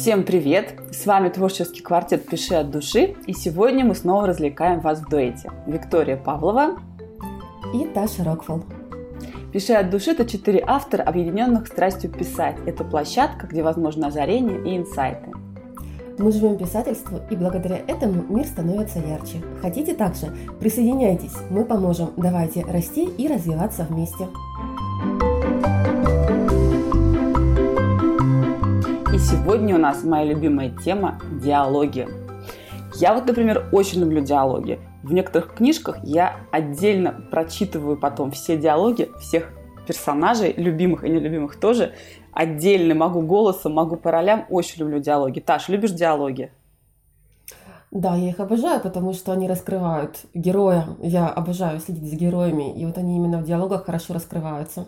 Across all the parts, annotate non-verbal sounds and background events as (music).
Всем привет! С вами творческий квартет «Пиши от души» и сегодня мы снова развлекаем вас в дуэте. Виктория Павлова и Таша Рокфелл. «Пиши от души» – это четыре автора, объединенных страстью писать. Это площадка, где возможно озарение и инсайты. Мы живем писательству, и благодаря этому мир становится ярче. Хотите также? Присоединяйтесь, мы поможем. Давайте расти и развиваться вместе. Сегодня у нас моя любимая тема – диалоги. Я вот, например, очень люблю диалоги. В некоторых книжках я отдельно прочитываю потом все диалоги всех персонажей, любимых и нелюбимых тоже, отдельно могу голосом, могу по ролям. Очень люблю диалоги. Таш, любишь диалоги? Да, я их обожаю, потому что они раскрывают героя. Я обожаю следить за героями, и вот они именно в диалогах хорошо раскрываются.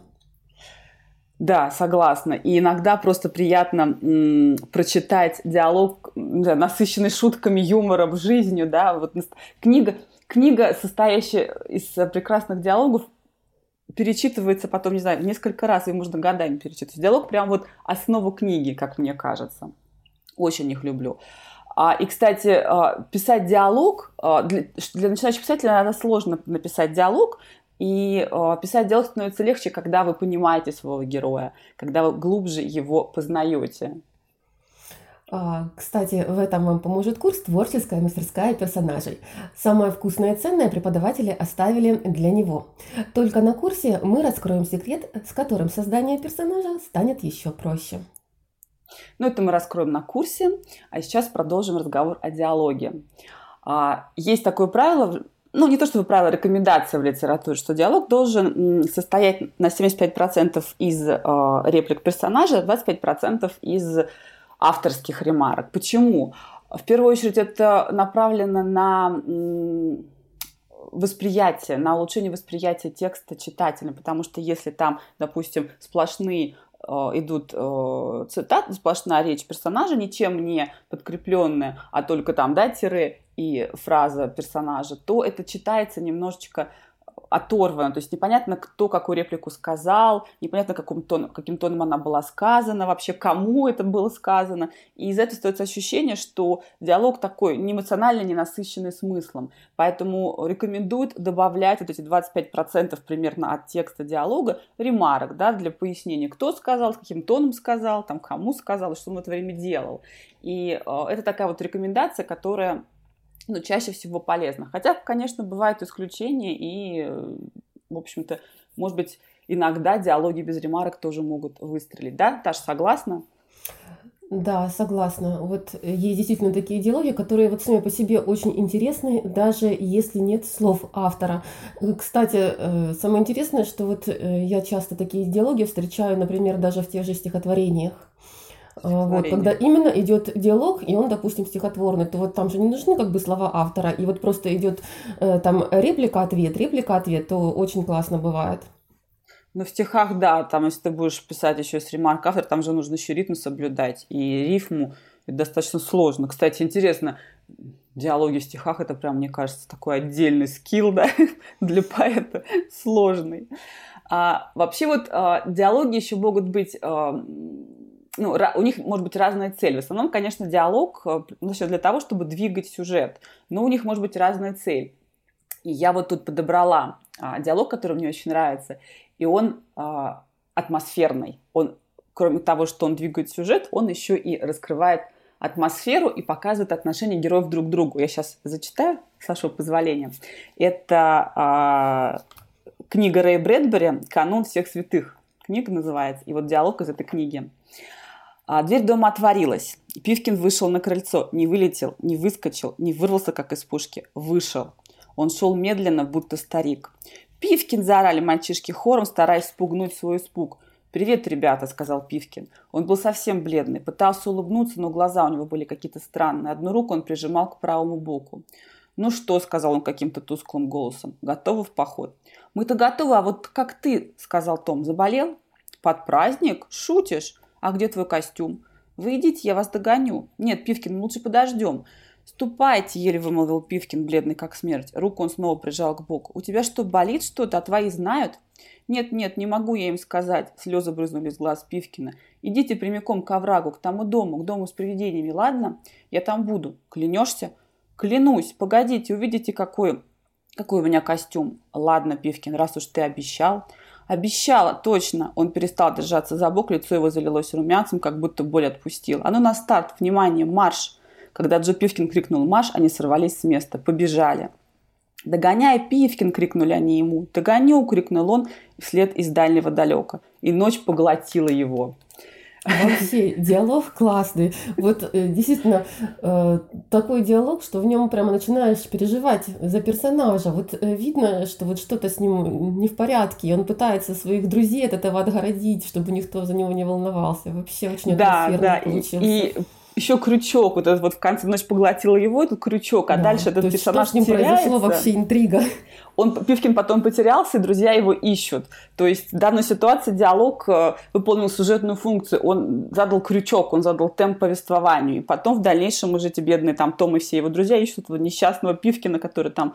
Да, согласна. И иногда просто приятно м, прочитать диалог, да, насыщенный шутками, юмором, жизнью, да. Вот книга, книга, состоящая из прекрасных диалогов, перечитывается потом, не знаю, несколько раз, и можно годами перечитывать. Диалог прям вот основа книги, как мне кажется. Очень их люблю. А, и, кстати, а, писать диалог, а, для, для начинающих писателей наверное, сложно написать диалог, и писать диалог становится легче, когда вы понимаете своего героя, когда вы глубже его познаете. А, кстати, в этом вам поможет курс «Творческая мастерская персонажей». Самое вкусное и ценное преподаватели оставили для него. Только на курсе мы раскроем секрет, с которым создание персонажа станет еще проще. Ну, это мы раскроем на курсе, а сейчас продолжим разговор о диалоге. А, есть такое правило, ну, не то чтобы правило, рекомендация в литературе, что диалог должен состоять на 75% из э, реплик персонажа, 25% из авторских ремарок. Почему? В первую очередь это направлено на восприятие, на улучшение восприятия текста читателя, потому что если там, допустим, сплошные э, идут э, цитаты, сплошная речь персонажа, ничем не подкрепленная, а только там, да, тире и фраза персонажа, то это читается немножечко оторвано, то есть непонятно, кто какую реплику сказал, непонятно, каким, тон, каким тоном она была сказана, вообще кому это было сказано. И из этого остается ощущение, что диалог такой не эмоционально, не насыщенный смыслом. Поэтому рекомендуют добавлять вот эти 25% примерно от текста диалога ремарок, да, для пояснения, кто сказал, каким тоном сказал, там, кому сказал, что он в это время делал. И э, это такая вот рекомендация, которая но чаще всего полезно. Хотя, конечно, бывают исключения, и, в общем-то, может быть, иногда диалоги без ремарок тоже могут выстрелить. Да, Таша, согласна? Да, согласна. Вот есть действительно такие диалоги, которые вот сами по себе очень интересны, даже если нет слов автора. Кстати, э, самое интересное, что вот э, я часто такие диалоги встречаю, например, даже в тех же стихотворениях. А, вот, когда именно идет диалог, и он, допустим, стихотворный, то вот там же не нужны как бы слова автора, и вот просто идет э, там реплика-ответ, реплика-ответ, то очень классно бывает. Ну, в стихах, да, там, если ты будешь писать еще с ремарк автор, там же нужно еще ритм соблюдать, и рифму это достаточно сложно. Кстати, интересно, диалоги в стихах, это прям, мне кажется, такой отдельный скилл, да, (laughs) для поэта, сложный. А, вообще вот а, диалоги еще могут быть а, ну, у них может быть разная цель. В основном, конечно, диалог э, значит, для того, чтобы двигать сюжет. Но у них может быть разная цель. И я вот тут подобрала а, диалог, который мне очень нравится. И он а, атмосферный. Он, кроме того, что он двигает сюжет, он еще и раскрывает атмосферу и показывает отношения героев друг к другу. Я сейчас зачитаю, с вашего позволения. Это а, книга Рэя Брэдбери «Канун всех святых». Книга называется. И вот диалог из этой книги. А дверь дома отворилась. Пивкин вышел на крыльцо, не вылетел, не выскочил, не вырвался, как из пушки. Вышел. Он шел медленно, будто старик. «Пивкин!» – заорали мальчишки хором, стараясь спугнуть свой испуг. «Привет, ребята!» – сказал Пивкин. Он был совсем бледный, пытался улыбнуться, но глаза у него были какие-то странные. Одну руку он прижимал к правому боку. «Ну что?» – сказал он каким-то тусклым голосом. «Готовы в поход?» «Мы-то готовы, а вот как ты?» – сказал Том. «Заболел?» «Под праздник? Шутишь?» А где твой костюм? Вы идите, я вас догоню. Нет, Пивкин, лучше подождем. «Ступайте», — еле вымолвил Пивкин, бледный как смерть. Руку он снова прижал к боку. «У тебя что, болит что-то? А твои знают?» «Нет-нет, не могу я им сказать», — слезы брызнули из глаз Пивкина. «Идите прямиком к оврагу, к тому дому, к дому с привидениями, ладно? Я там буду. Клянешься?» «Клянусь. Погодите, увидите, какой, какой у меня костюм». «Ладно, Пивкин, раз уж ты обещал». «Обещала, точно!» Он перестал держаться за бок, лицо его залилось румянцем, как будто боль отпустил. «А ну на старт! Внимание! Марш!» Когда Джо Пивкин крикнул «Марш!», они сорвались с места. Побежали. «Догоняй, Пивкин!» – крикнули они ему. «Догоню!» – крикнул он вслед из дальнего далека. И ночь поглотила его. Вообще, диалог классный. Вот э, действительно э, такой диалог, что в нем прямо начинаешь переживать за персонажа. Вот э, видно, что вот что-то с ним не в порядке, и он пытается своих друзей от этого отгородить, чтобы никто за него не волновался. Вообще очень да, да. получился. И, и еще крючок, вот этот вот в конце ночь поглотила его, этот крючок, а да. дальше этот персонаж что с ним теряется. произошло вообще интрига. Он, Пивкин потом потерялся, и друзья его ищут. То есть в данной ситуации диалог э, выполнил сюжетную функцию. Он задал крючок, он задал темп повествованию. И потом в дальнейшем уже эти бедные там Том и все его друзья ищут этого несчастного Пивкина, который там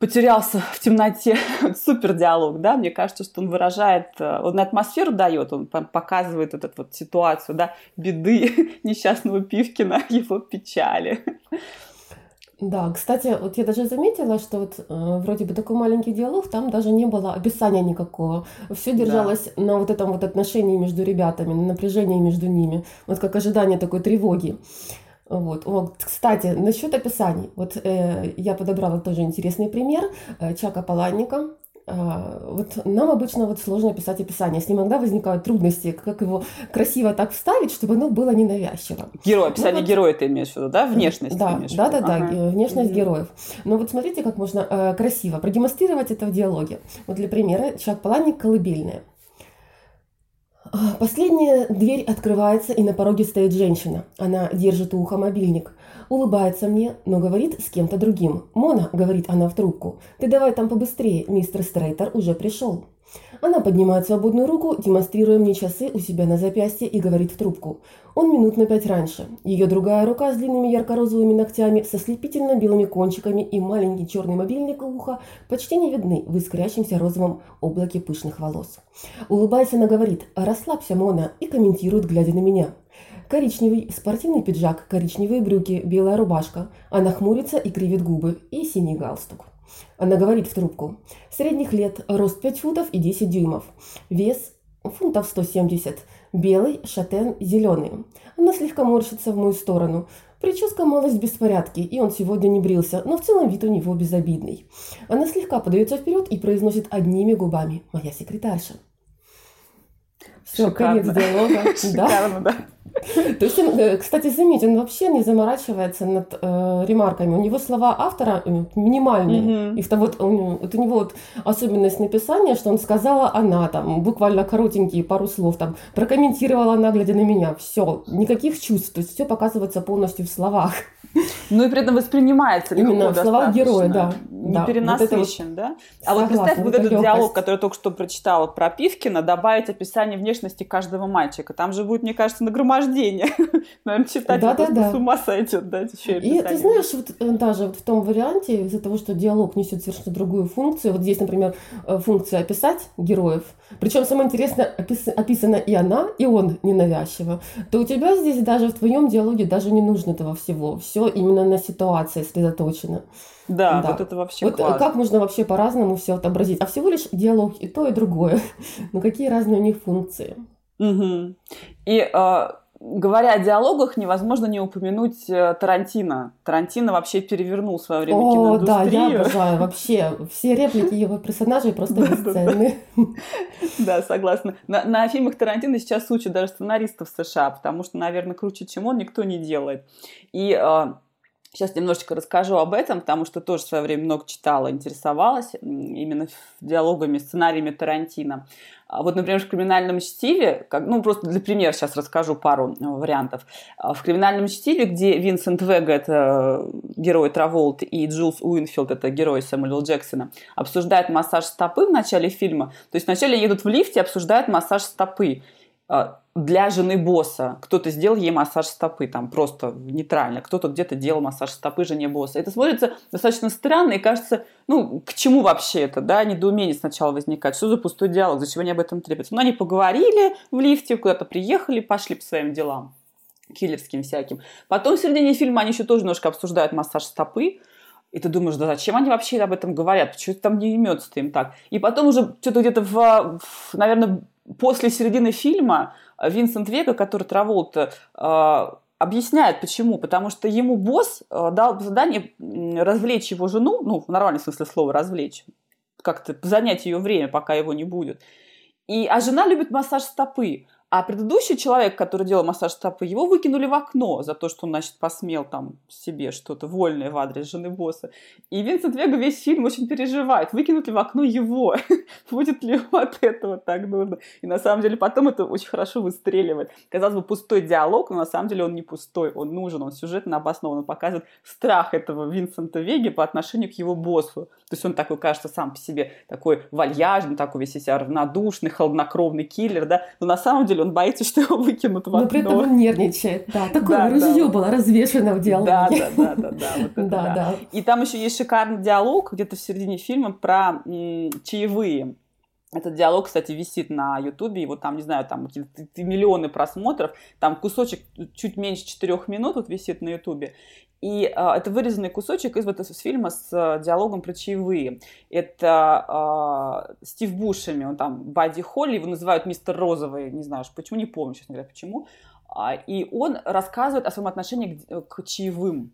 потерялся в темноте. (laughs) Супер диалог, да, мне кажется, что он выражает, э, он атмосферу дает, он показывает вот эту вот ситуацию, да, беды (laughs) несчастного Пивкина, (laughs) его печали. Да, кстати, вот я даже заметила, что вот э, вроде бы такой маленький диалог, там даже не было описания никакого. Все держалось да. на вот этом вот отношении между ребятами, на напряжении между ними, вот как ожидание такой тревоги. Вот. вот. Кстати, насчет описаний. Вот э, я подобрала тоже интересный пример э, Чака Паланника. Э, вот нам обычно вот сложно писать описание. С ним иногда возникают трудности, как его красиво так вставить, чтобы оно было ненавязчиво. Герой, ну описание ну, вот, героя ты имеешь в виду, да? Внешность. Да, да, да, да, ага. внешность mm-hmm. героев. Но вот смотрите, как можно э, красиво продемонстрировать это в диалоге. Вот для примера, Чак Паланник колыбельная. А, последняя дверь открывается, и на пороге стоит женщина. Она держит у уха мобильник. Улыбается мне, но говорит с кем-то другим. «Мона», — говорит она в трубку, — «ты давай там побыстрее, мистер Стрейтер уже пришел». Она поднимает свободную руку, демонстрируя мне часы у себя на запястье и говорит в трубку. Он минут на пять раньше. Ее другая рука с длинными ярко-розовыми ногтями, со слепительно белыми кончиками и маленький черный мобильник уха почти не видны в искрящемся розовом облаке пышных волос. Улыбаясь, она говорит «Расслабься, Мона» и комментирует, глядя на меня. Коричневый спортивный пиджак, коричневые брюки, белая рубашка. Она хмурится и кривит губы. И синий галстук. Она говорит в трубку. Средних лет, рост 5 футов и 10 дюймов. Вес фунтов 170. Белый, шатен, зеленый. Она слегка морщится в мою сторону. Прическа малость в беспорядке, и он сегодня не брился, но в целом вид у него безобидный. Она слегка подается вперед и произносит одними губами «Моя секретарша». Все, конец диалога. (laughs) Шикарно, да. То есть, он, э, кстати, заметь, он вообще не заморачивается над э, ремарками. У него слова автора э, минимальные. Mm-hmm. И вот, у вот у него вот особенность написания, что он сказала она, там, буквально коротенькие пару слов, там, прокомментировала она, глядя на меня. Все, никаких чувств. То есть все показывается полностью в словах. Ну и при этом воспринимается легко Именно, слова героя, да. Не да, перенасыщен, вот да? А Согласна, вот представь вот, вот этот легкость. диалог, который я только что прочитала про Пивкина, добавить описание внешности каждого мальчика. Там же будет, мне кажется, нагромождение. (laughs) Наверное, читать да, да, да. с ума сойдет, да, еще и И ты знаешь, вот э, даже вот в том варианте, из-за того, что диалог несет совершенно другую функцию, вот здесь, например, э, функция описать героев, причем самое интересное, опис- описана и она, и он ненавязчиво, то у тебя здесь даже в твоем диалоге даже не нужно этого всего. Все именно на ситуации сосредоточено. Да, да, вот это вообще вот класс. Как можно вообще по-разному все отобразить? А всего лишь диалог и то, и другое. (laughs) Но какие разные у них функции. Угу. И э, говоря о диалогах, невозможно не упомянуть э, Тарантино. Тарантино вообще перевернул в свое время О, киноиндустрию. да, я обожаю. Вообще, все реплики его персонажей просто (laughs) бесценны. Да, согласна. На, фильмах Тарантино сейчас учат даже сценаристов США, потому что, наверное, круче, чем он, никто не делает. И э, Сейчас немножечко расскажу об этом, потому что тоже в свое время много читала, интересовалась именно диалогами, сценариями Тарантино. А вот, например, в «Криминальном чтиве», как, ну, просто для примера сейчас расскажу пару э, вариантов. А в «Криминальном чтиве», где Винсент Вега, это герой Траволт, и Джилс Уинфилд, это герой Сэмюэла Джексона, обсуждают массаж стопы в начале фильма. То есть вначале едут в лифте, обсуждают массаж стопы. А, для жены босса. Кто-то сделал ей массаж стопы, там просто нейтрально. Кто-то где-то делал массаж стопы жене босса. Это смотрится достаточно странно и кажется, ну, к чему вообще это, да, недоумение сначала возникает. Что за пустой диалог, зачем они об этом требуются? Ну, они поговорили в лифте, куда-то приехали, пошли по своим делам киллерским всяким. Потом в середине фильма они еще тоже немножко обсуждают массаж стопы, и ты думаешь, да зачем они вообще об этом говорят? Почему там не имется им так? И потом уже что-то где-то в, в, наверное, после середины фильма Винсент Вега, который Траволта, э, объясняет, почему. Потому что ему босс э, дал задание развлечь его жену, ну, в нормальном смысле слова развлечь, как-то занять ее время, пока его не будет. И, а жена любит массаж стопы. А предыдущий человек, который делал массаж стопы, его выкинули в окно за то, что он, значит, посмел там себе что-то вольное в адрес жены босса. И Винсент Вега весь фильм очень переживает, выкинут ли в окно его, (laughs) будет ли от этого так нужно. И на самом деле потом это очень хорошо выстреливает. Казалось бы, пустой диалог, но на самом деле он не пустой, он нужен, он сюжетно обоснован, он показывает страх этого Винсента Веги по отношению к его боссу. То есть он такой, кажется, сам по себе такой вальяжный, такой весь себя равнодушный, холоднокровный киллер, да, но на самом деле он боится, что его выкинут в окно. Но при этом он нервничает, да, такое да, ружье да. было развешено в диалоге. Да, да, да, да, да, вот это, да, да. И там еще есть шикарный диалог где-то в середине фильма про м, чаевые. Этот диалог, кстати, висит на Ютубе, его там, не знаю, там миллионы просмотров, там кусочек чуть меньше четырех минут вот висит на Ютубе. И э, это вырезанный кусочек из вот из фильма с э, диалогом про чаевые. Это э, Стив Бушами, он там Бадди Холли, его называют мистер Розовый, не знаю почему, не помню, честно говоря, почему. И он рассказывает о своем отношении к, к чаевым.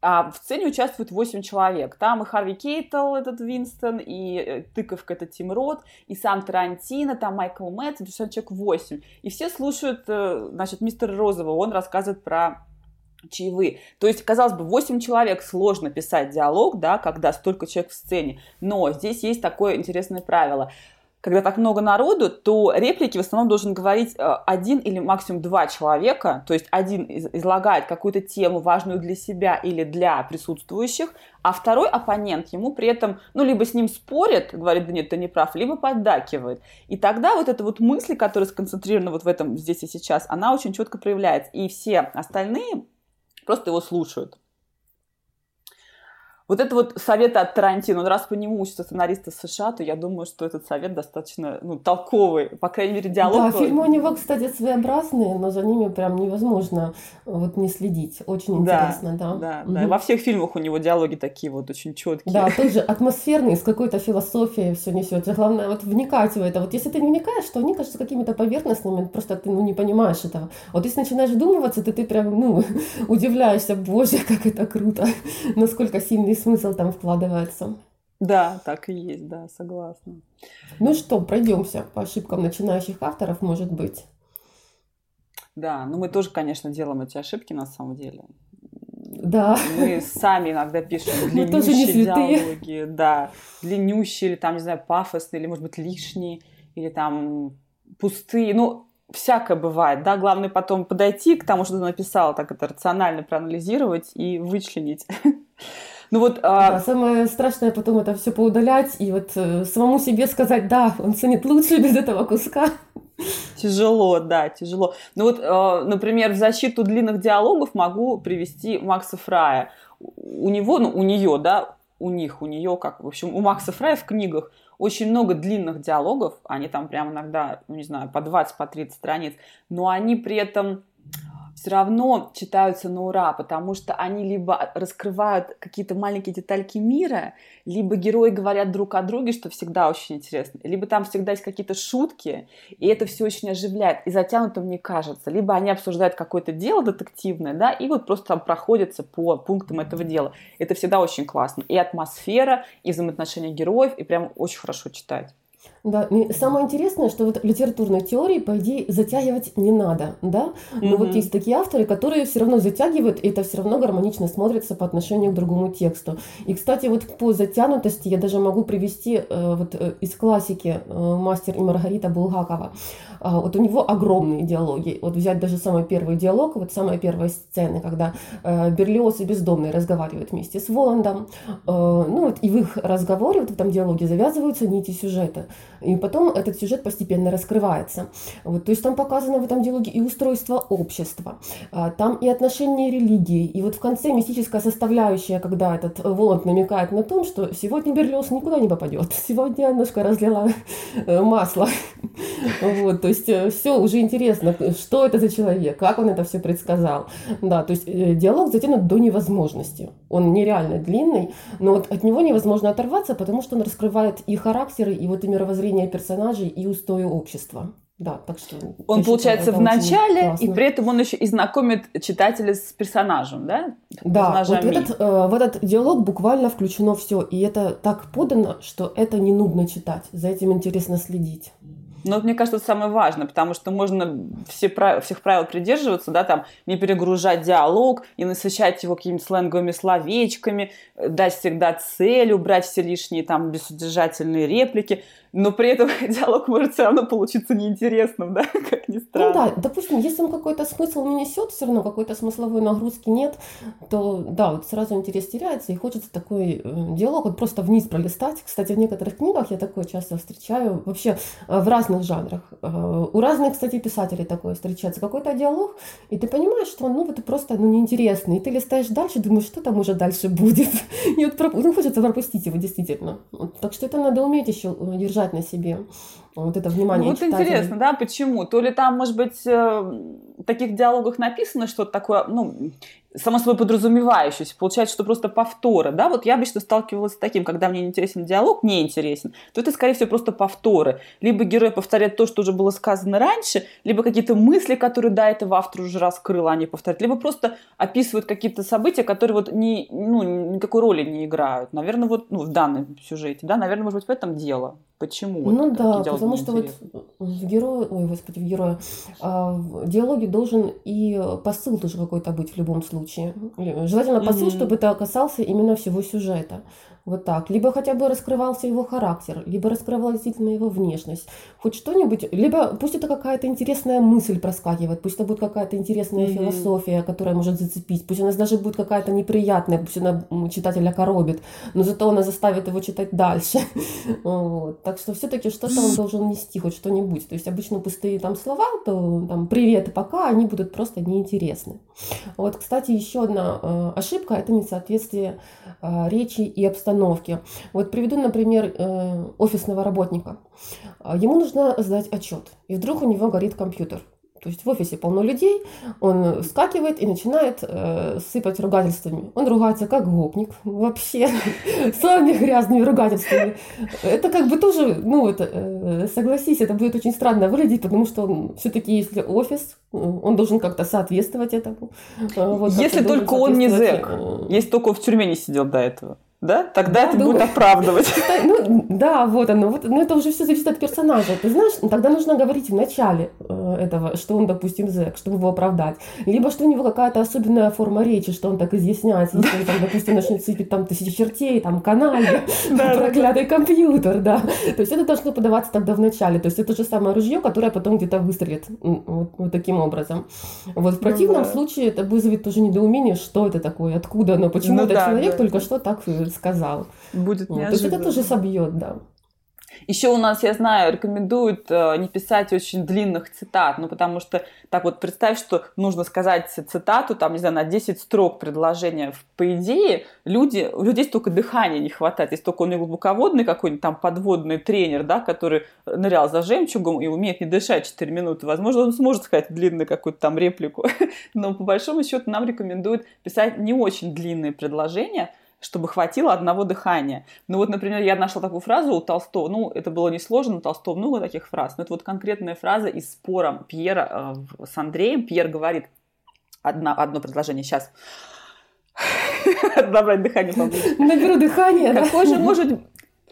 А в сцене участвует 8 человек. Там и Харви Кейтл, этот Винстон, и э, тыковка это Тим Рот, и сам Тарантино, там Майкл Мэтт, то есть человек 8. И все слушают, э, значит, мистера Розового, он рассказывает про чаевые. То есть, казалось бы, 8 человек сложно писать диалог, да, когда столько человек в сцене. Но здесь есть такое интересное правило – когда так много народу, то реплики в основном должен говорить э, один или максимум два человека, то есть один излагает какую-то тему, важную для себя или для присутствующих, а второй оппонент ему при этом, ну, либо с ним спорит, говорит, да нет, ты не прав, либо поддакивает. И тогда вот эта вот мысль, которая сконцентрирована вот в этом здесь и сейчас, она очень четко проявляется. И все остальные просто его слушают. Вот это вот совет от Тарантино, раз по нему учатся сценаристы США, то я думаю, что этот совет достаточно ну, толковый, по крайней мере, диалог. Да, фильмы у него, кстати, своеобразные, но за ними прям невозможно вот не следить. Очень интересно, да. Да, да, угу. во всех фильмах у него диалоги такие вот очень четкие. Да, тоже атмосферные, с какой-то философией все несет. Главное вот вникать в это. Вот если ты не вникаешь, то они кажутся какими-то поверхностными, просто ты ну, не понимаешь этого. Вот если начинаешь вдумываться, то ты прям ну, (laughs) удивляешься, боже, как это круто, (laughs) насколько сильный смысл там вкладывается. Да, так и есть, да, согласна. Ну что, пройдемся по ошибкам начинающих авторов, может быть. Да, ну мы тоже, конечно, делаем эти ошибки на самом деле. Да. Мы сами иногда пишем длиннющие диалоги, да, длиннющие или там, не знаю, пафосные, или, может быть, лишние, или там пустые. Ну, всякое бывает, да, главное потом подойти к тому, что ты написала, так это рационально проанализировать и вычленить. Ну вот, а... да, самое страшное потом это все поудалять и вот э, самому себе сказать, да, он станет лучше без этого куска. Тяжело, да, тяжело. Ну вот, э, например, в защиту длинных диалогов могу привести Макса Фрая. У него, ну, у нее, да, у них, у нее, как, в общем, у Макса Фрая в книгах очень много длинных диалогов, они там прям иногда, ну, не знаю, по 20, по 30 страниц, но они при этом все равно читаются на ура, потому что они либо раскрывают какие-то маленькие детальки мира, либо герои говорят друг о друге, что всегда очень интересно, либо там всегда есть какие-то шутки, и это все очень оживляет, и затянуто, мне кажется. Либо они обсуждают какое-то дело детективное, да, и вот просто там проходятся по пунктам этого дела. Это всегда очень классно. И атмосфера, и взаимоотношения героев, и прям очень хорошо читать. Да, и самое интересное, что вот литературной теории, по идее, затягивать не надо, да? Но mm-hmm. вот есть такие авторы, которые все равно затягивают, и это все равно гармонично смотрится по отношению к другому тексту. И, кстати, вот по затянутости я даже могу привести э, вот э, из классики э, «Мастер и Маргарита» Булгакова. Э, вот у него огромные диалоги. Вот взять даже самый первый диалог, вот самая первая сцена, когда э, Берлиоз и бездомный разговаривают вместе с Воландом. Э, ну вот и в их разговоре, вот в этом диалоге завязываются нити сюжета. И потом этот сюжет постепенно раскрывается. Вот, то есть там показано в этом диалоге и устройство общества, а, там и отношения религии. И вот в конце мистическая составляющая, когда этот Воланд намекает на том, что сегодня Берлиоз никуда не попадет. Сегодня Аннушка разлила э, масло. (laughs) Вот, то есть э, все уже интересно, что это за человек, как он это все предсказал. Да, то есть э, диалог затянут до невозможности. Он нереально длинный, но вот от него невозможно оторваться, потому что он раскрывает и характеры, и вот и мировоззрение персонажей, и устои общества. Да, так что... Он, получается, в начале, и при этом он еще и знакомит читателя с персонажем, да? Да, вот этот, э, в этот диалог буквально включено все, и это так подано, что это не нудно читать, за этим интересно следить. Но вот мне кажется, это самое важное, потому что можно все прав... всех правил придерживаться, да, там, не перегружать диалог и насыщать его какими-то сленговыми словечками, э, дать всегда цель, убрать все лишние там бессодержательные реплики но при этом (laughs) диалог может все равно получиться неинтересным, да, (laughs) как ни странно. Ну да, допустим, если он какой-то смысл не несет, все равно какой-то смысловой нагрузки нет, то да, вот сразу интерес теряется, и хочется такой э, диалог вот просто вниз пролистать. Кстати, в некоторых книгах я такое часто встречаю, вообще э, в разных жанрах. Э, у разных, кстати, писателей такое встречается. Какой-то диалог, и ты понимаешь, что он, ну, вот просто, ну, неинтересный. И ты листаешь дальше, думаешь, что там уже дальше (laughs) будет. И вот, ну, хочется пропустить его, действительно. Так что это надо уметь еще держать держать на себе вот это внимание ну, Вот читателей. интересно, да, почему? То ли там, может быть, э, в таких диалогах написано что-то такое, ну, само собой подразумевающееся. Получается, что просто повторы, да? Вот я обычно сталкивалась с таким, когда мне не интересен диалог, не интересен, то это, скорее всего, просто повторы. Либо герой повторяет то, что уже было сказано раньше, либо какие-то мысли, которые до этого автор уже раскрыл, они повторяют, либо просто описывают какие-то события, которые вот не, ну, никакой роли не играют. Наверное, вот ну, в данном сюжете, да, наверное, может быть, в этом дело. Почему? Ну да, потому что вот в герое, ой, господи, в герое, а, в диалоге должен и посыл тоже какой-то быть в любом случае. Желательно посыл, mm-hmm. чтобы это касался именно всего сюжета. Вот так. Либо хотя бы раскрывался его характер, либо раскрывалась действительно его внешность. Хоть что-нибудь, либо пусть это какая-то интересная мысль проскакивает, пусть это будет какая-то интересная mm-hmm. философия, которая может зацепить, пусть она даже будет какая-то неприятная, пусть она читателя коробит, но зато она заставит его читать дальше. (laughs) вот. Так что все-таки что-то он должен нести, хоть что-нибудь. То есть обычно пустые там слова, то там привет и пока, они будут просто неинтересны. Вот, кстати, еще одна э, ошибка – это несоответствие э, речи и обстановки установки. Вот приведу, например, э, офисного работника. Ему нужно сдать отчет, и вдруг у него горит компьютер. То есть в офисе полно людей, он вскакивает и начинает э, сыпать ругательствами. Он ругается как гопник, вообще, (laughs) самыми грязными ругательствами. Это как бы тоже, ну, это, э, согласись, это будет очень странно выглядеть, потому что он все-таки, если офис, он должен как-то соответствовать этому. Вот, если только он не зэк, э, если только в тюрьме не сидел до этого да, тогда да, это думаю. будет оправдывать. Ну, да, вот оно. Вот, ну, это уже все зависит от персонажа. Ты знаешь, тогда нужно говорить в начале э, этого, что он, допустим, зэк, чтобы его оправдать. Либо что у него какая-то особенная форма речи, что он так изъясняется. Если он, там, допустим, начнет сыпать там тысячи чертей, там, канале, проклятый компьютер, да. То есть это должно подаваться тогда в начале. То есть это то же самое ружье, которое потом где-то выстрелит вот, вот таким образом. Вот в противном случае это вызовет тоже недоумение, что это такое, откуда оно, почему ну этот человек только что так сказал. Будет неожиданно. То есть это тоже собьет, да. Еще у нас, я знаю, рекомендуют э, не писать очень длинных цитат, ну, потому что так вот представь, что нужно сказать цитату, там, не знаю, на 10 строк предложения. По идее, люди, у людей столько дыхания не хватает. Если только он не глубоководный какой-нибудь там подводный тренер, да, который нырял за жемчугом и умеет не дышать 4 минуты, возможно, он сможет сказать длинную какую-то там реплику. (laughs) Но по большому счету нам рекомендуют писать не очень длинные предложения, чтобы хватило одного дыхания. Ну вот, например, я нашла такую фразу у Толстого, ну, это было несложно, у Толстого много таких фраз, но это вот конкретная фраза из спора Пьера э, с Андреем. Пьер говорит одно, одно предложение, сейчас. (laughs) Набрать дыхание (laughs) Наберу дыхание. Какой же может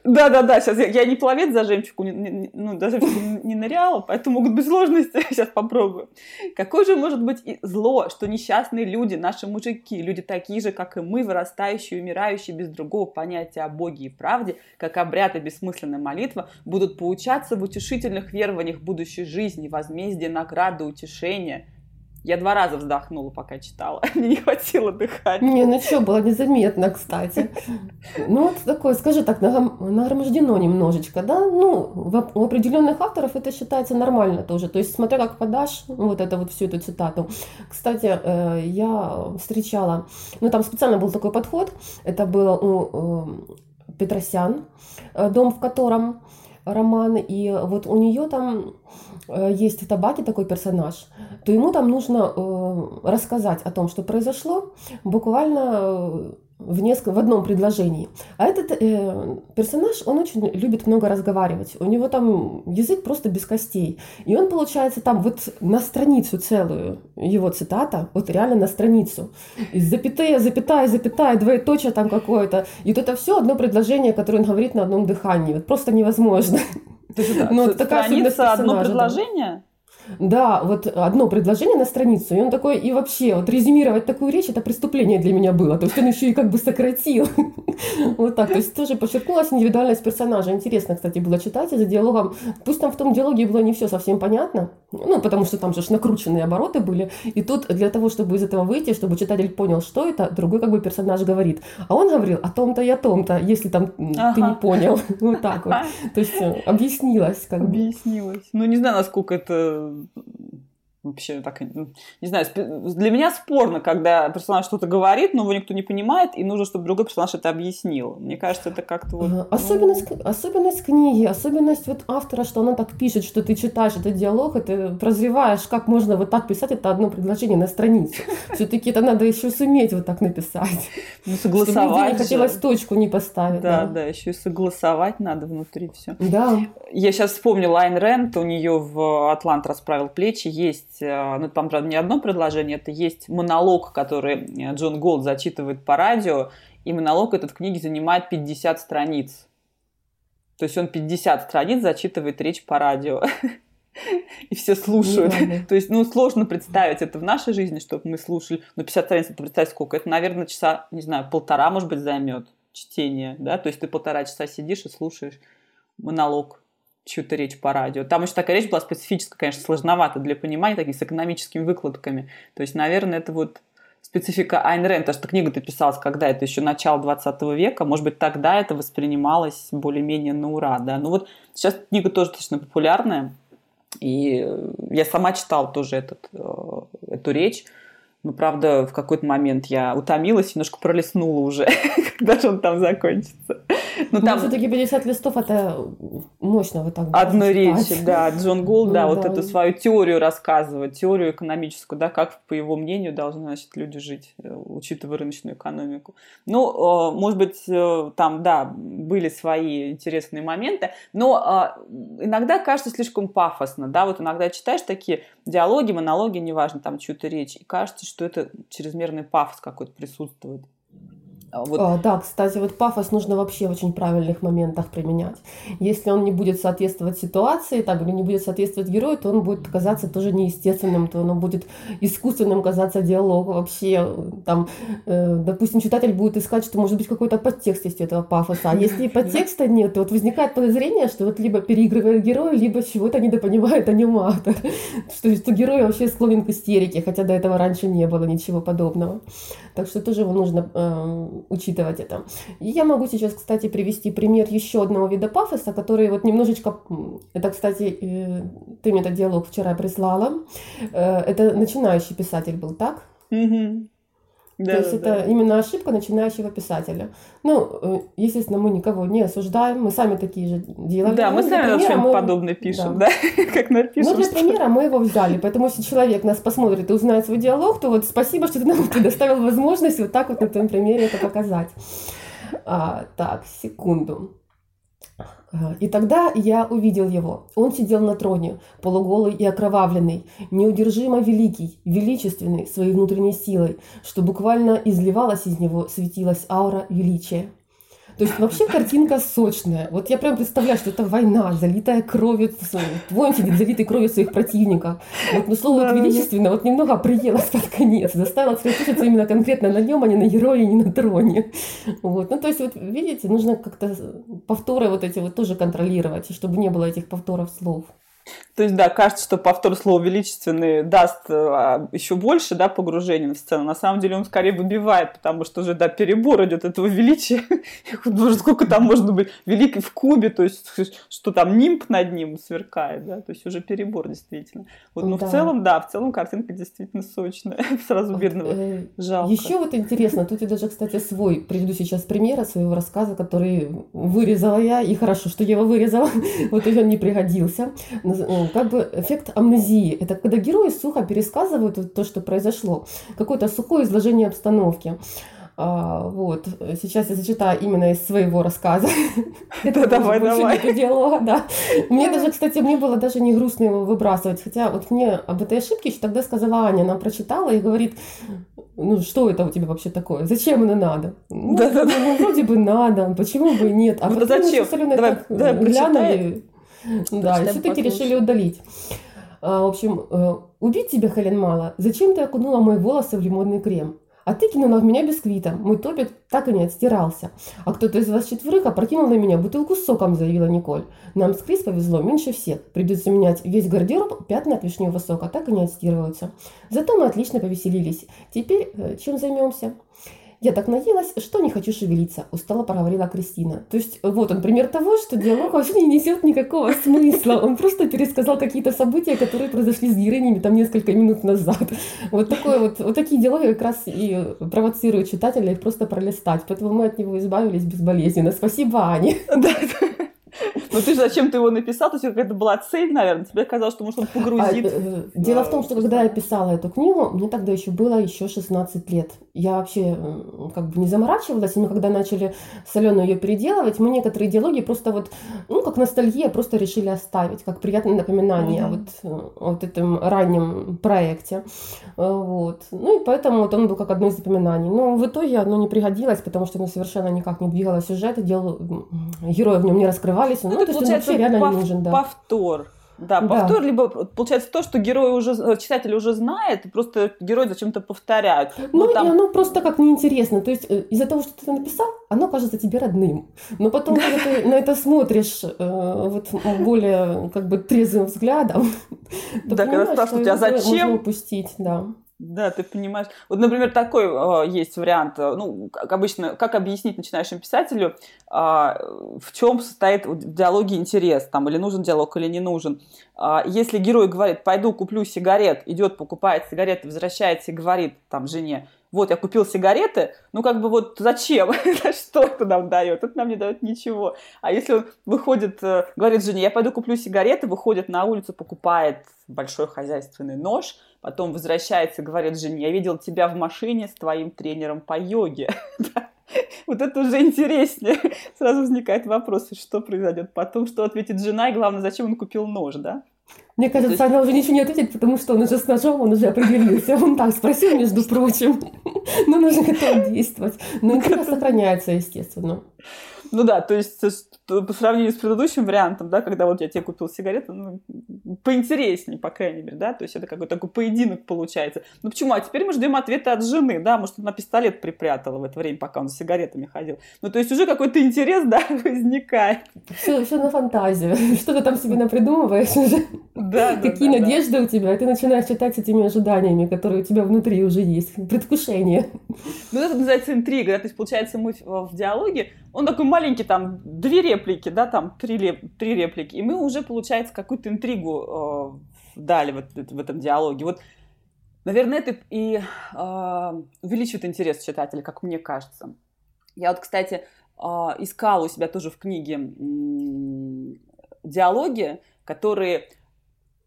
да, да, да, сейчас я, я не пловец за жемчугу, не, не, ну, за жемчугу не, ныряла, поэтому могут быть сложности. (laughs) Сейчас попробую. Какое же может быть и зло, что несчастные люди, наши мужики, люди такие же, как и мы, вырастающие, умирающие без другого понятия о Боге и правде, как обряд и бессмысленная молитва, будут поучаться в утешительных верованиях будущей жизни, возмездия, награды, утешения – Я два раза вздохнула, пока читала. (laughs) Мне не хватило дыхания. Не, ну что, было незаметно, кстати. Ну, вот такое, скажи так, нагромождено немножечко, да? Ну, у определенных авторов это считается нормально тоже. То есть, смотря как подашь вот это вот всю эту цитату. Кстати, э, я встречала, ну, там специально был такой подход. Это было у э, Петросян, э, дом в котором роман, и вот у нее там э, есть Табаки такой персонаж, то ему там нужно э, рассказать о том, что произошло, буквально э, в, несколько, в одном предложении. А этот э, персонаж, он очень любит много разговаривать. У него там язык просто без костей. И он, получается, там вот на страницу целую, его цитата, вот реально на страницу. И запятая, запятая, запятая, двоеточие там какое-то. И вот это все одно предложение, которое он говорит на одном дыхании. Вот просто невозможно. То есть, ну, такая страница, одно предложение? Да, вот одно предложение на страницу, и он такой, и вообще, вот резюмировать такую речь, это преступление для меня было. То есть он еще и как бы сократил. (laughs) Вот так, то есть тоже подчеркнулась индивидуальность персонажа. Интересно, кстати, было читать за диалогом. Пусть там в том диалоге было не все совсем понятно, ну, потому что там же накрученные обороты были. И тут для того, чтобы из этого выйти, чтобы читатель понял, что это, другой как бы персонаж говорит. А он говорил о том-то и о том-то, если там ты не понял. (laughs) Вот так вот. (laughs) То есть э, объяснилось. Как объяснилось. Ну, не знаю, насколько это うん。Вообще так, не знаю, для меня спорно, когда персонаж что-то говорит, но его никто не понимает, и нужно, чтобы другой персонаж это объяснил. Мне кажется, это как-то вот... Особенность, ну... особенность книги, особенность вот автора, что она так пишет, что ты читаешь этот диалог, и ты прозреваешь, как можно вот так писать это одно предложение на страницу. (laughs) Все-таки это надо еще суметь вот так написать. Ну, (laughs) согласовать Чтобы не хотелось точку не поставить. Да, да, да, еще и согласовать надо внутри все. Да. Я сейчас вспомнила Айн Рэнд, у нее в «Атлант расправил плечи» есть есть, э, ну там, правда, не одно предложение, это есть монолог, который э, Джон Голд зачитывает по радио, и монолог этот в книге занимает 50 страниц. То есть он 50 страниц зачитывает речь по радио. (laughs) И все слушают. То есть, ну, сложно представить это в нашей жизни, чтобы мы слушали. Но 50 страниц, это представить сколько? Это, наверное, часа, не знаю, полтора, может быть, займет чтение, да? То есть ты полтора часа сидишь и слушаешь монолог чью-то речь по радио. Там еще такая речь была специфическая, конечно, сложновато для понимания, такие с экономическими выкладками. То есть, наверное, это вот специфика Айн Рэнд, потому что книга-то писалась, когда это еще начало 20 века, может быть, тогда это воспринималось более-менее на ура, да. Ну вот сейчас книга тоже достаточно популярная, и я сама читала тоже этот, э, эту речь, но, правда, в какой-то момент я утомилась, немножко пролистнула уже, (laughs) когда же он там закончится. Но ну, там... все-таки 50 листов это мощно вот так. Одной речи, да. Джон Голд, (laughs) да, ну, вот да. эту свою теорию рассказывает, теорию экономическую, да, как, по его мнению, должны, значит, люди жить, э, учитывая рыночную экономику. Ну, э, может быть, э, там, да, были свои интересные моменты, но иногда кажется слишком пафосно, да, вот иногда читаешь такие диалоги, монологи, неважно, там, чью-то речь, и кажется, что это чрезмерный пафос какой-то присутствует. А, вот. А, да, кстати, вот пафос нужно вообще в очень правильных моментах применять. Если он не будет соответствовать ситуации, там, или не будет соответствовать герою, то он будет казаться тоже неестественным, то он будет искусственным казаться диалог вообще. Там, э, допустим, читатель будет искать, что может быть какой-то подтекст есть этого пафоса. А если подтекста нет, то вот возникает подозрение, что вот либо переигрывает герой, либо чего-то недопонимает аниматор. (laughs) Что, что герой вообще склонен к истерике, хотя до этого раньше не было ничего подобного. Так что тоже его нужно э, учитывать это. И я могу сейчас, кстати, привести пример еще одного вида пафоса, который вот немножечко, это, кстати, э, ты мне этот диалог вчера прислала, э, это начинающий писатель был, так? Угу. Да, То есть да, это да. именно ошибка начинающего писателя. Ну, э, естественно, мы никого не осуждаем, мы сами такие же делали. Да, мы сами примера, мы... подобное пишем, да, да? (laughs) как напишем. Ну, для примера мы его взяли, поэтому если человек нас посмотрит и узнает свой диалог, то вот спасибо, что ты нам (laughs) предоставил возможность вот так вот на твоем примере это показать. А, так, секунду. И тогда я увидел его. Он сидел на троне, полуголый и окровавленный, неудержимо великий, величественный своей внутренней силой, что буквально изливалась из него, светилась аура величия. То есть вообще картинка сочная. Вот я прям представляю, что это война, залитая кровью, воин сидит залитой кровью своих противников. Вот, но слово да, величественно вот немного приелось под конец, заставило сосредоточиться именно конкретно на нем, а не на герое, не на троне. Вот. Ну, то есть, вот видите, нужно как-то повторы вот эти вот тоже контролировать, чтобы не было этих повторов слов. То есть, да, кажется, что повтор слова величественный даст а, еще больше, да, погружения в сцену. На самом деле он скорее выбивает, потому что уже, да, перебор идет этого величия. (laughs) Сколько там можно быть великий в кубе, то есть, что там нимб над ним сверкает, да, то есть уже перебор действительно. Вот, но да. в целом, да, в целом картинка действительно сочная. (laughs) Сразу вот, бедного э, жалко. Еще вот интересно, тут я даже, кстати, свой приведу сейчас пример своего рассказа, который вырезала я, и хорошо, что я его вырезала, (laughs) вот и он не пригодился как бы эффект амнезии. Это когда герои сухо пересказывают то, что произошло. Какое-то сухое изложение обстановки. А, вот. Сейчас я зачитаю именно из своего рассказа. (laughs) Это давай, давай. диалога, да. Мне даже, кстати, мне было даже не грустно его выбрасывать. Хотя вот мне об этой ошибке еще тогда сказала Аня. Она прочитала и говорит, ну что это у тебя вообще такое? Зачем оно надо? Ну, да, да, ну вроде бы надо, почему бы нет? А ну, зачем? Давай, давай, глянули, да, и все-таки решили удалить. А, в общем, э, убить тебя, Хелен, мало. Зачем ты окунула мои волосы в лимонный крем? А ты кинула в меня бисквита. Мой топик так и не отстирался. А кто-то из вас четверых опрокинул на меня бутылку с соком, заявила Николь. Нам с Крис повезло меньше всех. Придется менять весь гардероб, пятна от вишневого сока так и не отстирываются. Зато мы отлично повеселились. Теперь э, чем займемся? Я так наелась, что не хочу шевелиться, устало проговорила Кристина. То есть вот он пример того, что диалог вообще не несет никакого смысла. Он просто пересказал какие-то события, которые произошли с героинями там несколько минут назад. Вот, такое вот, вот такие диалоги как раз и провоцируют читателя их просто пролистать. Поэтому мы от него избавились безболезненно. Спасибо, Ане. Да, ну ты же зачем ты его написал? То есть какая-то была цель, наверное. Тебе казалось, что может он погрузит. А, э, дело в том, что когда я писала эту книгу, мне тогда еще было еще 16 лет. Я вообще как бы не заморачивалась, мы когда начали солено ее переделывать, мы некоторые диалоги просто вот, ну как ностальгия, просто решили оставить, как приятное напоминание mm-hmm. вот, э, о вот этом раннем проекте. Э, вот. Ну и поэтому вот он был как одно из запоминаний. Но в итоге оно не пригодилось, потому что оно совершенно никак не двигало сюжет, дел... герои в нем не Ну, ну это, получается, реально пов- не нужен, да. повтор. Да, повтор, да. либо получается то, что герой уже, э, читатель уже знает, просто герой зачем-то повторяют. Ну, там... и оно просто как неинтересно. То есть э, из-за того, что ты написал, оно кажется тебе родным. Но потом, когда ты на это смотришь э, вот более как бы трезвым взглядом, (laughs) то да, когда спрашивают тебя, зачем? Можно упустить, да. Да, ты понимаешь. Вот, например, такой э, есть вариант. Э, ну, как обычно, как объяснить начинающему писателю, э, в чем состоит в диалоге интерес, там, или нужен диалог, или не нужен. Э, если герой говорит, пойду куплю сигарет, идет, покупает сигареты, возвращается и говорит там жене, вот, я купил сигареты, ну, как бы вот зачем? (laughs) Что это нам дает? Это нам не дает ничего. А если он выходит, э, говорит жене, я пойду куплю сигареты, выходит на улицу, покупает большой хозяйственный нож, потом возвращается говорит жене, я видел тебя в машине с твоим тренером по йоге. (laughs) Вот это уже интереснее. (laughs) Сразу возникает вопрос, что произойдет потом, что ответит жена, и главное, зачем он купил нож, да? Мне кажется, есть... она уже ничего не ответит, потому что он уже с ножом, он уже определился. Он так спросил, между прочим. (laughs) Но нужно готов действовать. Но интерес сохраняется, естественно. Ну да, то есть по сравнению с предыдущим вариантом, да, когда вот я тебе купил сигареты, ну, поинтереснее, по крайней мере, да, то есть это какой-то такой поединок получается. Ну почему? А теперь мы ждем ответа от жены, да, может, она пистолет припрятала в это время, пока он с сигаретами ходил. Ну, то есть уже какой-то интерес, да, (laughs) возникает. Все, все на фантазию. (laughs) Что ты там себе напридумываешь уже? Да, Какие да, надежды да. у тебя? И ты начинаешь читать с этими ожиданиями, которые у тебя внутри уже есть. Предвкушение. Ну, это называется интрига, да, то есть, получается, мы в диалоге, он такой маленький, там, две реплики, да, там, три, три реплики, и мы уже, получается, какую-то интригу э, дали вот в этом диалоге. Вот, наверное, это и э, увеличивает интерес читателя, как мне кажется. Я вот, кстати, э, искала у себя тоже в книге э, диалоги, которые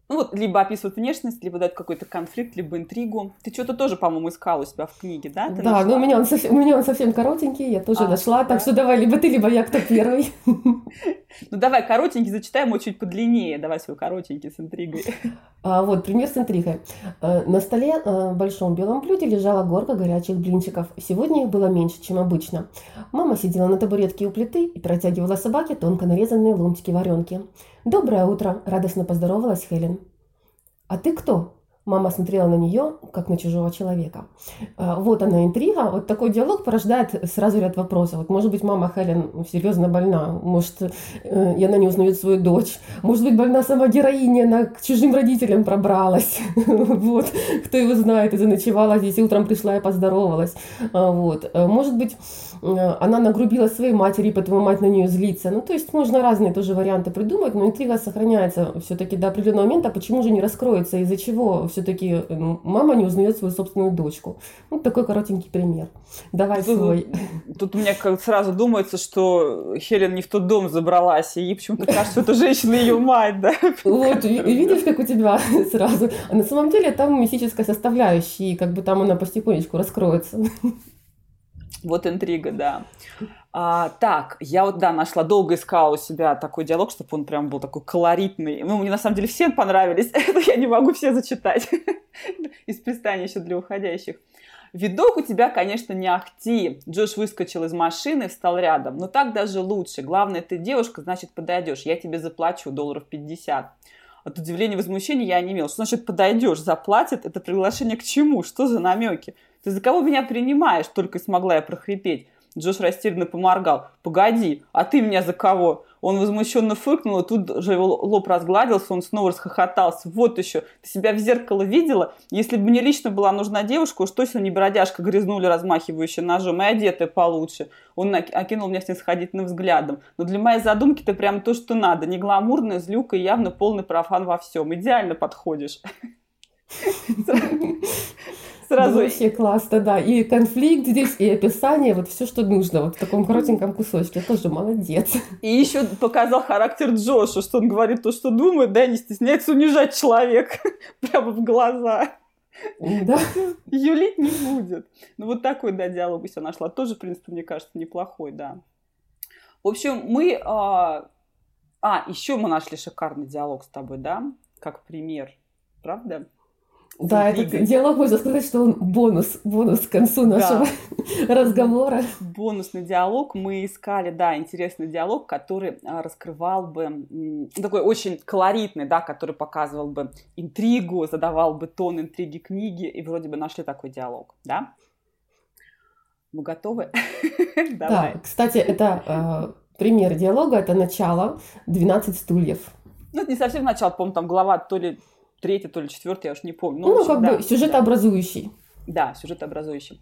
ну вот, либо описывают внешность, либо дают какой-то конфликт, либо интригу. Ты что-то тоже, по-моему, искала у себя в книге, да? Ты да, нашла? но у меня, он совсем, у меня он совсем коротенький, я тоже а, нашла, да? так что давай, либо ты, либо я, кто первый. Ну давай, коротенький, зачитаем его чуть подлиннее, давай свой коротенький с интригой. А, вот, пример с интригой. Э, на столе э, в большом белом блюде лежала горка горячих блинчиков. Сегодня их было меньше, чем обычно. Мама сидела на табуретке у плиты и протягивала собаке тонко нарезанные ломтики варенки. «Доброе утро!» – радостно поздоровалась Хелен. «А ты кто?» Мама смотрела на нее, как на чужого человека. А, вот она интрига. Вот такой диалог порождает сразу ряд вопросов. Вот, может быть, мама Хелен серьезно больна. Может, э, и она не узнает свою дочь. Может быть, больна сама героиня, она к чужим родителям пробралась. (laughs) Вот. Кто его знает, и заночевала здесь, и утром пришла и поздоровалась. А, вот. Э, может быть, э, она нагрубила своей матери, поэтому мать на нее злится. Ну, то есть можно разные тоже варианты придумать, но интрига сохраняется все-таки до определенного момента. Почему же не раскроется, из-за чего все-таки мама не узнает свою собственную дочку. Вот такой коротенький пример. Давай тут, свой. Тут у меня как сразу думается, что Хелен не в тот дом забралась, и ей почему-то кажется, что это женщина ее мать, да? Вот, видишь, как у тебя (laughs) сразу. А на самом деле там мистическая составляющая, и как бы там она потихонечку раскроется. Вот интрига, да. А, так, я вот, да, нашла, долго искала у себя такой диалог, чтобы он прям был такой колоритный. Ну, мне на самом деле все понравились, (laughs) но я не могу все зачитать (laughs) из пристанища для уходящих. Видок у тебя, конечно, не ахти. Джош выскочил из машины встал рядом. Но так даже лучше. Главное, ты девушка, значит, подойдешь. Я тебе заплачу долларов 50. От удивления и возмущения я не имел. Что значит подойдешь, заплатит? Это приглашение к чему? Что за намеки? Ты за кого меня принимаешь? Только смогла я прохрипеть. Джош растерянно поморгал. «Погоди, а ты меня за кого?» Он возмущенно фыркнул, и тут же его лоб разгладился, он снова расхохотался. «Вот еще, ты себя в зеркало видела? Если бы мне лично была нужна девушка, уж точно не бродяжка грязнули, размахивающая ножом, и одетая получше». Он окинул меня снисходительным взглядом. «Но для моей задумки ты прям то, что надо. Не гламурная, злюка и явно полный профан во всем. Идеально подходишь». (laughs) Сразу. Вообще классно, да. И конфликт здесь, и описание, вот все, что нужно, вот в таком коротеньком кусочке. Тоже молодец. И еще показал характер Джоша, что он говорит то, что думает, да, не стесняется унижать человека (laughs) прямо в глаза. Да. Юлить не будет. Ну, вот такой, да, диалог я нашла. Тоже, в принципе, мне кажется, неплохой, да. В общем, мы... А, а еще мы нашли шикарный диалог с тобой, да, как пример. Правда? Да, этот диалог, можно сказать, что он бонус, бонус к концу нашего да. (laughs) разговора. Бонусный диалог. Мы искали, да, интересный диалог, который а, раскрывал бы, такой очень колоритный, да, который показывал бы интригу, задавал бы тон интриги книги, и вроде бы нашли такой диалог, да? Мы готовы? (laughs) Да, кстати, это э, пример диалога, это начало «12 стульев». Ну, это не совсем начало, по-моему, там глава то ли третий, то ли четвертый, я уж не помню. Ну, ну общем, как да, бы сюжетообразующий. Да, сюжетообразующий.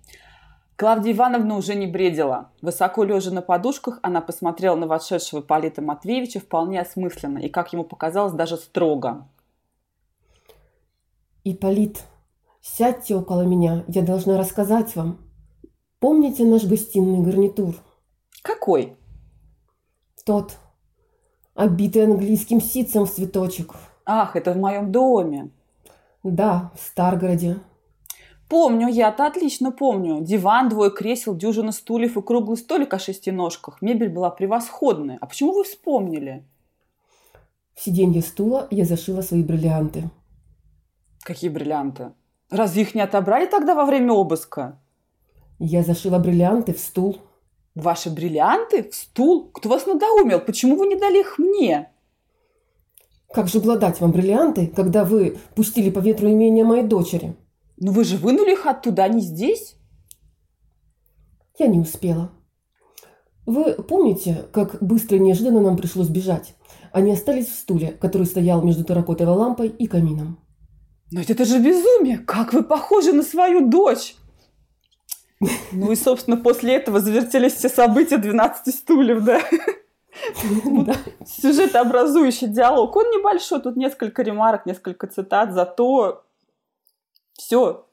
Клавдия Ивановна уже не бредила. Высоко лежа на подушках, она посмотрела на вошедшего Полита Матвеевича вполне осмысленно и, как ему показалось, даже строго. «Ипполит, сядьте около меня, я должна рассказать вам. Помните наш гостиный гарнитур?» «Какой?» «Тот, обитый английским ситцем в цветочек». Ах, это в моем доме. Да, в Старгороде. Помню, я-то отлично помню. Диван, двое кресел, дюжина стульев и круглый столик о шести ножках. Мебель была превосходная. А почему вы вспомнили? В сиденье стула я зашила свои бриллианты. Какие бриллианты? Разве их не отобрали тогда во время обыска? Я зашила бриллианты в стул. Ваши бриллианты? В стул? Кто вас надоумел? Почему вы не дали их мне? Как же было дать вам бриллианты, когда вы пустили по ветру имение моей дочери? Но вы же вынули их оттуда, а не здесь? Я не успела. Вы помните, как быстро и неожиданно нам пришлось бежать? Они остались в стуле, который стоял между терракотовой лампой и камином. Но это же безумие! Как вы похожи на свою дочь! Ну и, собственно, после этого завертелись все события 12 стульев, да? Сюжетообразующий диалог. Он небольшой, тут несколько ремарок, несколько цитат, зато все,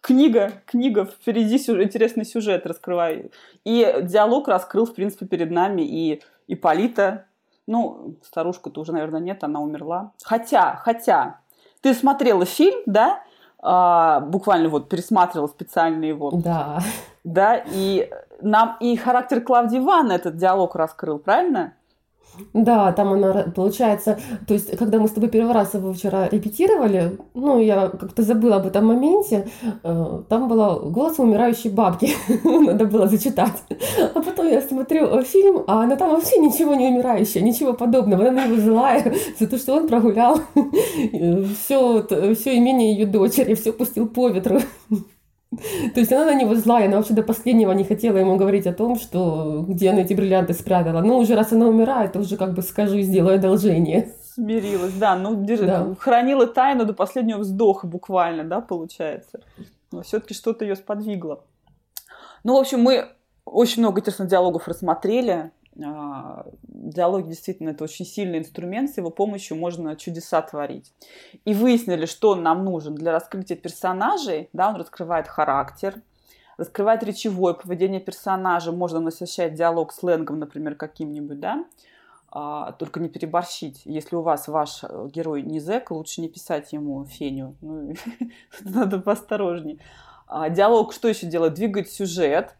книга, книга, впереди сюжет, интересный сюжет раскрываю. И диалог раскрыл, в принципе, перед нами и Иполита. Ну, старушку-то уже, наверное, нет, она умерла. Хотя, хотя, ты смотрела фильм, да? А, буквально вот пересматривала специально его. Да. Да, и нам и характер Клавдии Ивановны этот диалог раскрыл, правильно? Да, там она, получается, то есть, когда мы с тобой первый раз его вчера репетировали, ну, я как-то забыла об этом моменте, э, там было голос умирающей бабки, (laughs) надо было зачитать. А потом я смотрю э, фильм, а она там вообще ничего не умирающая, ничего подобного, она его злая (laughs) за то, что он прогулял (laughs) все, все имение ее дочери, все пустил по ветру. (laughs) То есть она на него злая, она вообще до последнего не хотела ему говорить о том, что где она эти бриллианты спрятала. Но уже раз она умирает, то уже как бы скажи, сделай одолжение. Смирилась, да, ну держи, да. хранила тайну до последнего вздоха буквально, да, получается. Но все-таки что-то ее сподвигло. Ну, в общем, мы очень много интересных диалогов рассмотрели. А, диалоги действительно это очень сильный инструмент, с его помощью можно чудеса творить. И выяснили, что нам нужен для раскрытия персонажей. Да, он раскрывает характер, раскрывает речевое поведение персонажа, можно насыщать диалог сленгом, например, каким-нибудь, да, а, только не переборщить. Если у вас ваш герой не зэк, лучше не писать ему феню. Ну, (laughs) надо поосторожнее. А, диалог что еще делает? Двигает сюжет,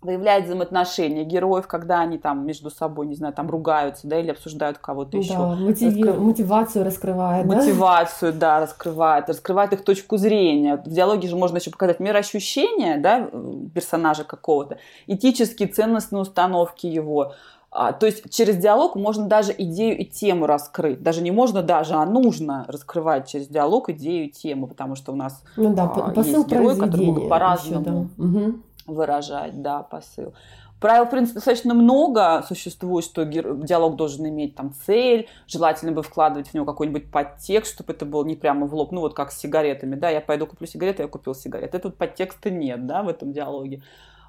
выявляет взаимоотношения героев, когда они там между собой, не знаю, там ругаются, да, или обсуждают кого-то да, еще. Мотиви... Раскры... Мотивацию раскрывает, Мотивацию, да? да, раскрывает, раскрывает их точку зрения. В диалоге же можно еще показать мироощущение, да, персонажа какого-то, этические ценностные установки его, а, то есть через диалог можно даже идею и тему раскрыть. Даже не можно даже, а нужно раскрывать через диалог идею и тему, потому что у нас ну, да, а, посыл есть герои, которые могут по-разному да. угу выражать, да, посыл. Правил, в принципе, достаточно много существует, что диалог должен иметь там цель, желательно бы вкладывать в него какой-нибудь подтекст, чтобы это было не прямо в лоб, ну вот как с сигаретами, да, я пойду куплю сигареты, я купил сигареты. Этого подтекста нет, да, в этом диалоге.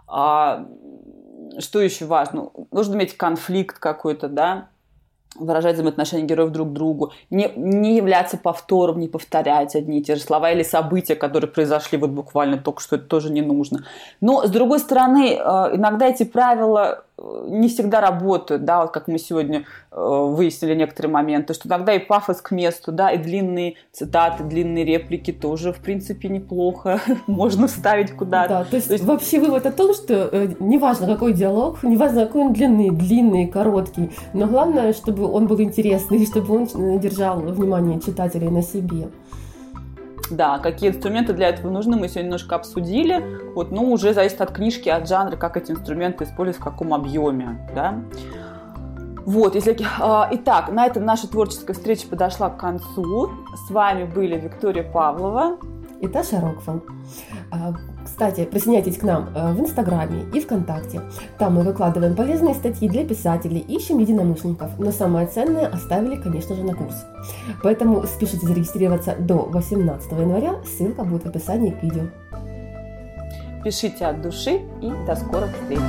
А, что еще важно? Нужно иметь конфликт какой-то, да, выражать взаимоотношения героев друг к другу, не, не являться повтором, не повторять одни и те же слова или события, которые произошли вот буквально только что, это тоже не нужно. Но, с другой стороны, э, иногда эти правила не всегда работают, да, вот как мы сегодня э, выяснили некоторые моменты, что иногда и пафос к месту, да, и длинные цитаты, длинные реплики тоже, в принципе, неплохо (laughs) можно вставить куда-то. Да, то есть, то есть вообще вывод о том, что э, неважно какой диалог, неважно какой он длинный, длинный, короткий, но главное, чтобы он был интересный, (laughs) чтобы он держал внимание читателей на себе. Да, какие инструменты для этого нужны, мы сегодня немножко обсудили. Вот, ну, уже зависит от книжки, от жанра, как эти инструменты использовать, в каком объеме, да. Вот, если... А, итак, на этом наша творческая встреча подошла к концу. С вами были Виктория Павлова и Таша Рокфелл. Кстати, присоединяйтесь к нам э, в Инстаграме и ВКонтакте. Там мы выкладываем полезные статьи для писателей, ищем единомышленников, но самое ценное оставили, конечно же, на курс. Поэтому спешите зарегистрироваться до 18 января, ссылка будет в описании к видео. Пишите от души и до скорых встреч!